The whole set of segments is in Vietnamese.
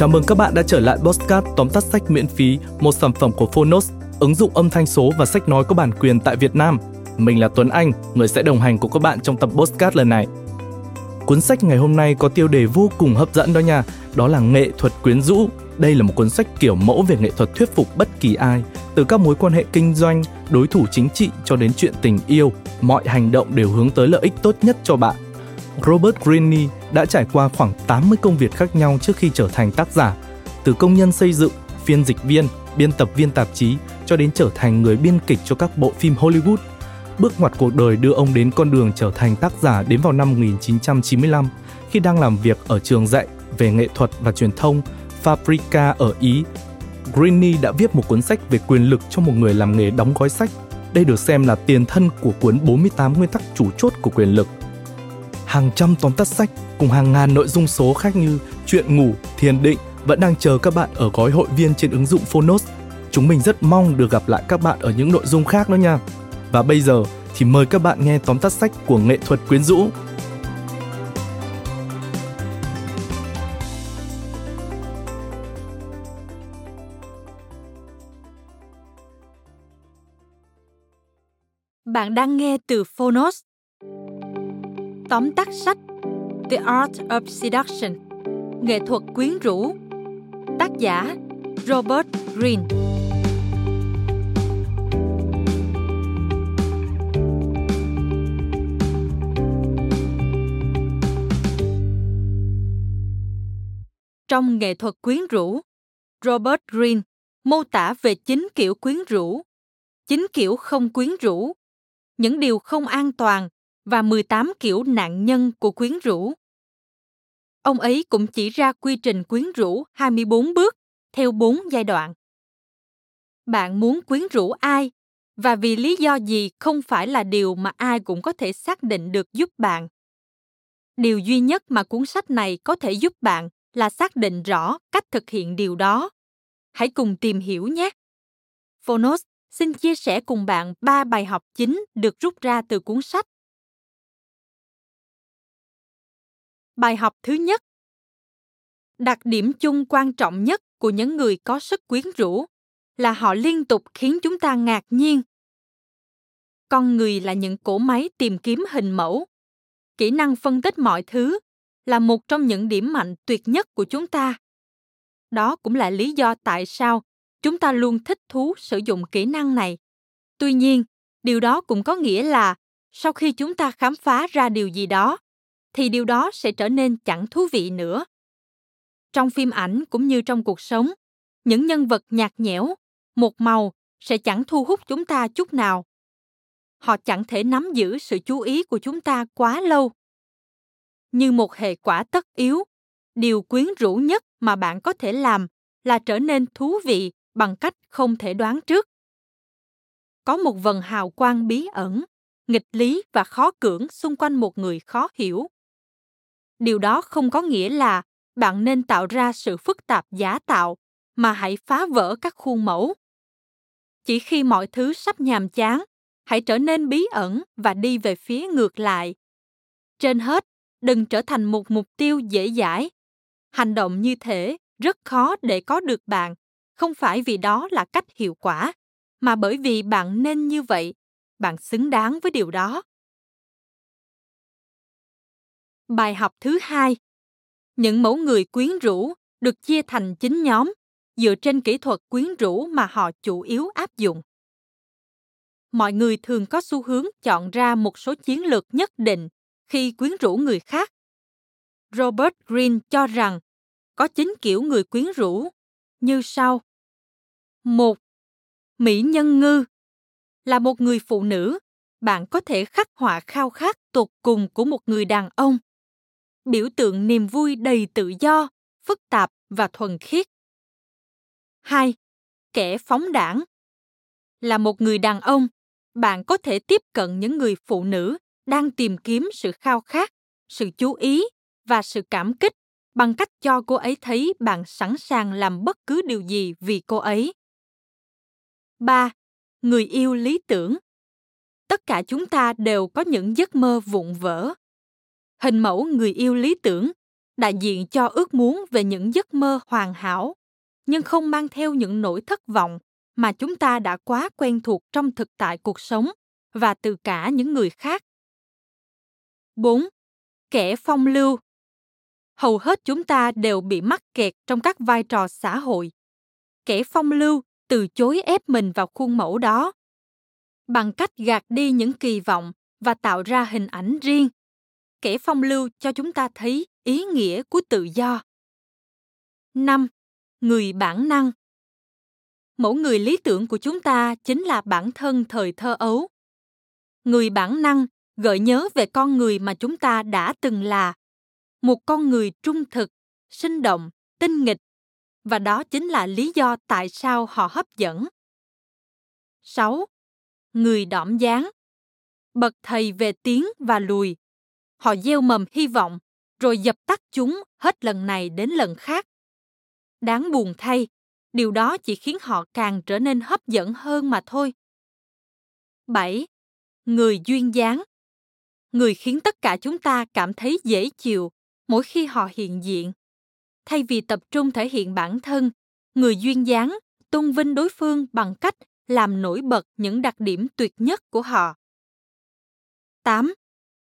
Chào mừng các bạn đã trở lại Postcard tóm tắt sách miễn phí, một sản phẩm của Phonos, ứng dụng âm thanh số và sách nói có bản quyền tại Việt Nam. Mình là Tuấn Anh, người sẽ đồng hành cùng các bạn trong tập Postcard lần này. Cuốn sách ngày hôm nay có tiêu đề vô cùng hấp dẫn đó nha, đó là nghệ thuật quyến rũ. Đây là một cuốn sách kiểu mẫu về nghệ thuật thuyết phục bất kỳ ai, từ các mối quan hệ kinh doanh, đối thủ chính trị cho đến chuyện tình yêu, mọi hành động đều hướng tới lợi ích tốt nhất cho bạn. Robert Greene đã trải qua khoảng 80 công việc khác nhau trước khi trở thành tác giả, từ công nhân xây dựng, phiên dịch viên, biên tập viên tạp chí cho đến trở thành người biên kịch cho các bộ phim Hollywood. Bước ngoặt cuộc đời đưa ông đến con đường trở thành tác giả đến vào năm 1995 khi đang làm việc ở trường dạy về nghệ thuật và truyền thông Fabrica ở Ý. Greene đã viết một cuốn sách về quyền lực cho một người làm nghề đóng gói sách. Đây được xem là tiền thân của cuốn 48 nguyên tắc chủ chốt của quyền lực hàng trăm tóm tắt sách cùng hàng ngàn nội dung số khác như chuyện ngủ, thiền định vẫn đang chờ các bạn ở gói hội viên trên ứng dụng Phonos. Chúng mình rất mong được gặp lại các bạn ở những nội dung khác nữa nha. Và bây giờ thì mời các bạn nghe tóm tắt sách của nghệ thuật quyến rũ. Bạn đang nghe từ Phonos Tóm tắt sách The Art of Seduction Nghệ thuật quyến rũ Tác giả Robert Greene. Trong nghệ thuật quyến rũ, Robert Greene mô tả về chín kiểu quyến rũ, chín kiểu không quyến rũ, những điều không an toàn và 18 kiểu nạn nhân của quyến rũ. Ông ấy cũng chỉ ra quy trình quyến rũ 24 bước theo 4 giai đoạn. Bạn muốn quyến rũ ai và vì lý do gì không phải là điều mà ai cũng có thể xác định được giúp bạn. Điều duy nhất mà cuốn sách này có thể giúp bạn là xác định rõ cách thực hiện điều đó. Hãy cùng tìm hiểu nhé. Phonos xin chia sẻ cùng bạn ba bài học chính được rút ra từ cuốn sách Bài học thứ nhất Đặc điểm chung quan trọng nhất của những người có sức quyến rũ là họ liên tục khiến chúng ta ngạc nhiên. Con người là những cỗ máy tìm kiếm hình mẫu. Kỹ năng phân tích mọi thứ là một trong những điểm mạnh tuyệt nhất của chúng ta. Đó cũng là lý do tại sao chúng ta luôn thích thú sử dụng kỹ năng này. Tuy nhiên, điều đó cũng có nghĩa là sau khi chúng ta khám phá ra điều gì đó, thì điều đó sẽ trở nên chẳng thú vị nữa. Trong phim ảnh cũng như trong cuộc sống, những nhân vật nhạt nhẽo, một màu sẽ chẳng thu hút chúng ta chút nào. Họ chẳng thể nắm giữ sự chú ý của chúng ta quá lâu. Như một hệ quả tất yếu, điều quyến rũ nhất mà bạn có thể làm là trở nên thú vị bằng cách không thể đoán trước. Có một vần hào quang bí ẩn, nghịch lý và khó cưỡng xung quanh một người khó hiểu điều đó không có nghĩa là bạn nên tạo ra sự phức tạp giả tạo, mà hãy phá vỡ các khuôn mẫu. Chỉ khi mọi thứ sắp nhàm chán, hãy trở nên bí ẩn và đi về phía ngược lại. Trên hết, đừng trở thành một mục tiêu dễ dãi. Hành động như thế rất khó để có được bạn, không phải vì đó là cách hiệu quả, mà bởi vì bạn nên như vậy. Bạn xứng đáng với điều đó. Bài học thứ hai Những mẫu người quyến rũ được chia thành 9 nhóm dựa trên kỹ thuật quyến rũ mà họ chủ yếu áp dụng. Mọi người thường có xu hướng chọn ra một số chiến lược nhất định khi quyến rũ người khác. Robert Greene cho rằng có 9 kiểu người quyến rũ như sau. một Mỹ nhân ngư là một người phụ nữ, bạn có thể khắc họa khao khát tột cùng của một người đàn ông biểu tượng niềm vui đầy tự do, phức tạp và thuần khiết. 2. Kẻ phóng đảng Là một người đàn ông, bạn có thể tiếp cận những người phụ nữ đang tìm kiếm sự khao khát, sự chú ý và sự cảm kích bằng cách cho cô ấy thấy bạn sẵn sàng làm bất cứ điều gì vì cô ấy. 3. Người yêu lý tưởng Tất cả chúng ta đều có những giấc mơ vụn vỡ hình mẫu người yêu lý tưởng đại diện cho ước muốn về những giấc mơ hoàn hảo nhưng không mang theo những nỗi thất vọng mà chúng ta đã quá quen thuộc trong thực tại cuộc sống và từ cả những người khác. 4. Kẻ phong lưu Hầu hết chúng ta đều bị mắc kẹt trong các vai trò xã hội. Kẻ phong lưu từ chối ép mình vào khuôn mẫu đó. Bằng cách gạt đi những kỳ vọng và tạo ra hình ảnh riêng, kẻ phong lưu cho chúng ta thấy ý nghĩa của tự do. 5. Người bản năng mẫu người lý tưởng của chúng ta chính là bản thân thời thơ ấu người bản năng gợi nhớ về con người mà chúng ta đã từng là một con người trung thực, sinh động, tinh nghịch và đó chính là lý do tại sao họ hấp dẫn 6. Người đỏm dáng Bậc thầy về tiếng và lùi. Họ gieo mầm hy vọng, rồi dập tắt chúng hết lần này đến lần khác. Đáng buồn thay, điều đó chỉ khiến họ càng trở nên hấp dẫn hơn mà thôi. 7. Người duyên dáng Người khiến tất cả chúng ta cảm thấy dễ chịu mỗi khi họ hiện diện. Thay vì tập trung thể hiện bản thân, người duyên dáng tôn vinh đối phương bằng cách làm nổi bật những đặc điểm tuyệt nhất của họ. 8.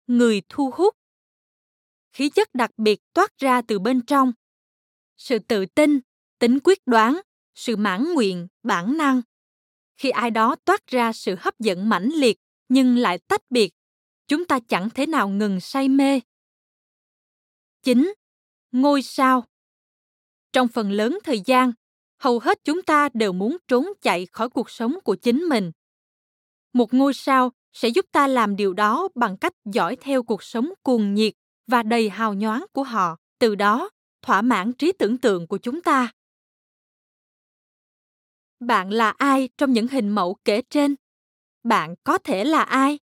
Người thu hút. Khí chất đặc biệt toát ra từ bên trong. Sự tự tin, tính quyết đoán sự mãn nguyện bản năng. Khi ai đó toát ra sự hấp dẫn mãnh liệt nhưng lại tách biệt chúng ta chẳng thể nào ngừng say mê. Chín, ngôi sao. Trong phần lớn thời gian hầu hết chúng ta đều muốn trốn chạy khỏi cuộc sống của chính mình. Một ngôi sao sẽ giúp ta làm điều đó bằng cách dõi theo cuộc sống cuồng nhiệt và đầy hào nhoáng của họ, từ đó thỏa mãn trí tưởng tượng của chúng ta. Bạn là ai trong những hình mẫu kể trên? Bạn có thể là ai?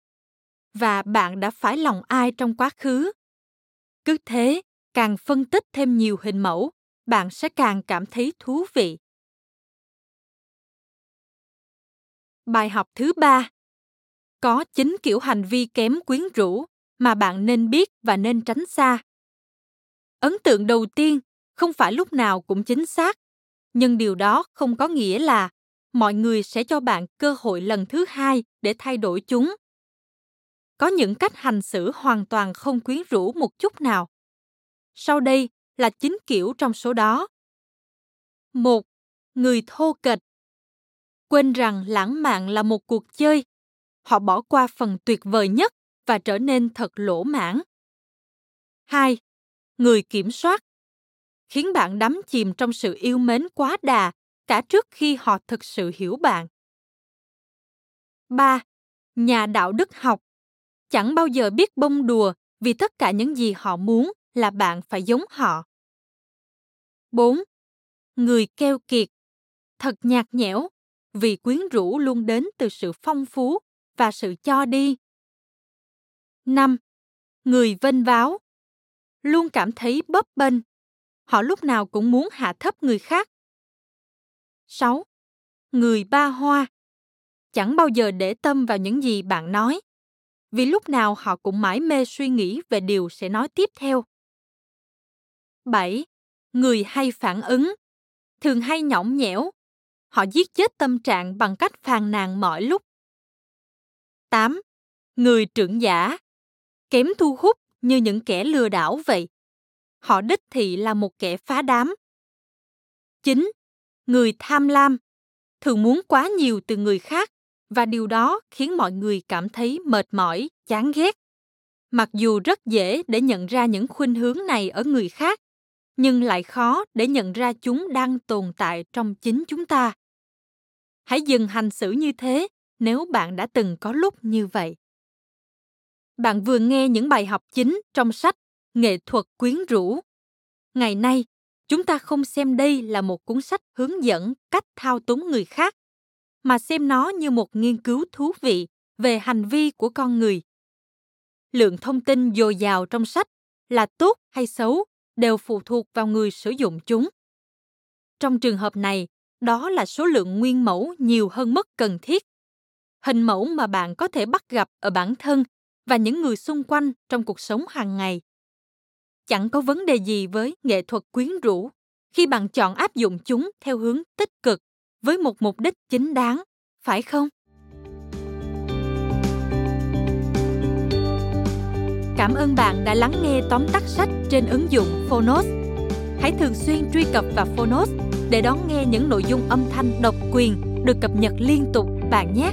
Và bạn đã phải lòng ai trong quá khứ? Cứ thế, càng phân tích thêm nhiều hình mẫu, bạn sẽ càng cảm thấy thú vị. Bài học thứ ba có chín kiểu hành vi kém quyến rũ mà bạn nên biết và nên tránh xa. Ấn tượng đầu tiên, không phải lúc nào cũng chính xác, nhưng điều đó không có nghĩa là mọi người sẽ cho bạn cơ hội lần thứ hai để thay đổi chúng. Có những cách hành xử hoàn toàn không quyến rũ một chút nào. Sau đây là chín kiểu trong số đó. Một, người thô kệch. Quên rằng lãng mạn là một cuộc chơi họ bỏ qua phần tuyệt vời nhất và trở nên thật lỗ mãn hai, người kiểm soát khiến bạn đắm chìm trong sự yêu mến quá đà cả trước khi họ thực sự hiểu bạn. 3. Nhà đạo đức học chẳng bao giờ biết bông đùa vì tất cả những gì họ muốn là bạn phải giống họ. 4. Người keo kiệt thật nhạt nhẽo vì quyến rũ luôn đến từ sự phong phú và sự cho đi. 5. Người vênh váo luôn cảm thấy bấp bênh họ lúc nào cũng muốn hạ thấp người khác. 6. Người ba hoa chẳng bao giờ để tâm vào những gì bạn nói, vì lúc nào họ cũng mãi mê suy nghĩ về điều sẽ nói tiếp theo. 7. Người hay phản ứng, thường hay nhõng nhẽo, họ giết chết tâm trạng bằng cách phàn nàn mọi lúc. 8. Người trưởng giả, kém thu hút như những kẻ lừa đảo vậy họ đích thị là một kẻ phá đám. 9. Người tham lam thường muốn quá nhiều từ người khác và điều đó khiến mọi người cảm thấy mệt mỏi, chán ghét. Mặc dù rất dễ để nhận ra những khuynh hướng này ở người khác, nhưng lại khó để nhận ra chúng đang tồn tại trong chính chúng ta. Hãy dừng hành xử như thế nếu bạn đã từng có lúc như vậy. Bạn vừa nghe những bài học chính trong sách nghệ thuật quyến rũ. Ngày nay, chúng ta không xem đây là một cuốn sách hướng dẫn cách thao túng người khác, mà xem nó như một nghiên cứu thú vị về hành vi của con người. Lượng thông tin dồi dào trong sách là tốt hay xấu đều phụ thuộc vào người sử dụng chúng. Trong trường hợp này, đó là số lượng nguyên mẫu nhiều hơn mức cần thiết hình mẫu mà bạn có thể bắt gặp ở bản thân và những người xung quanh trong cuộc sống hàng ngày. Chẳng có vấn đề gì với nghệ thuật quyến rũ khi bạn chọn áp dụng chúng theo hướng tích cực với một mục đích chính đáng, phải không? Cảm ơn bạn đã lắng nghe tóm tắt sách trên ứng dụng phonos. Hãy thường xuyên truy cập vào phonos để đón nghe những nội dung âm thanh độc quyền được cập nhật liên tục bạn nhé.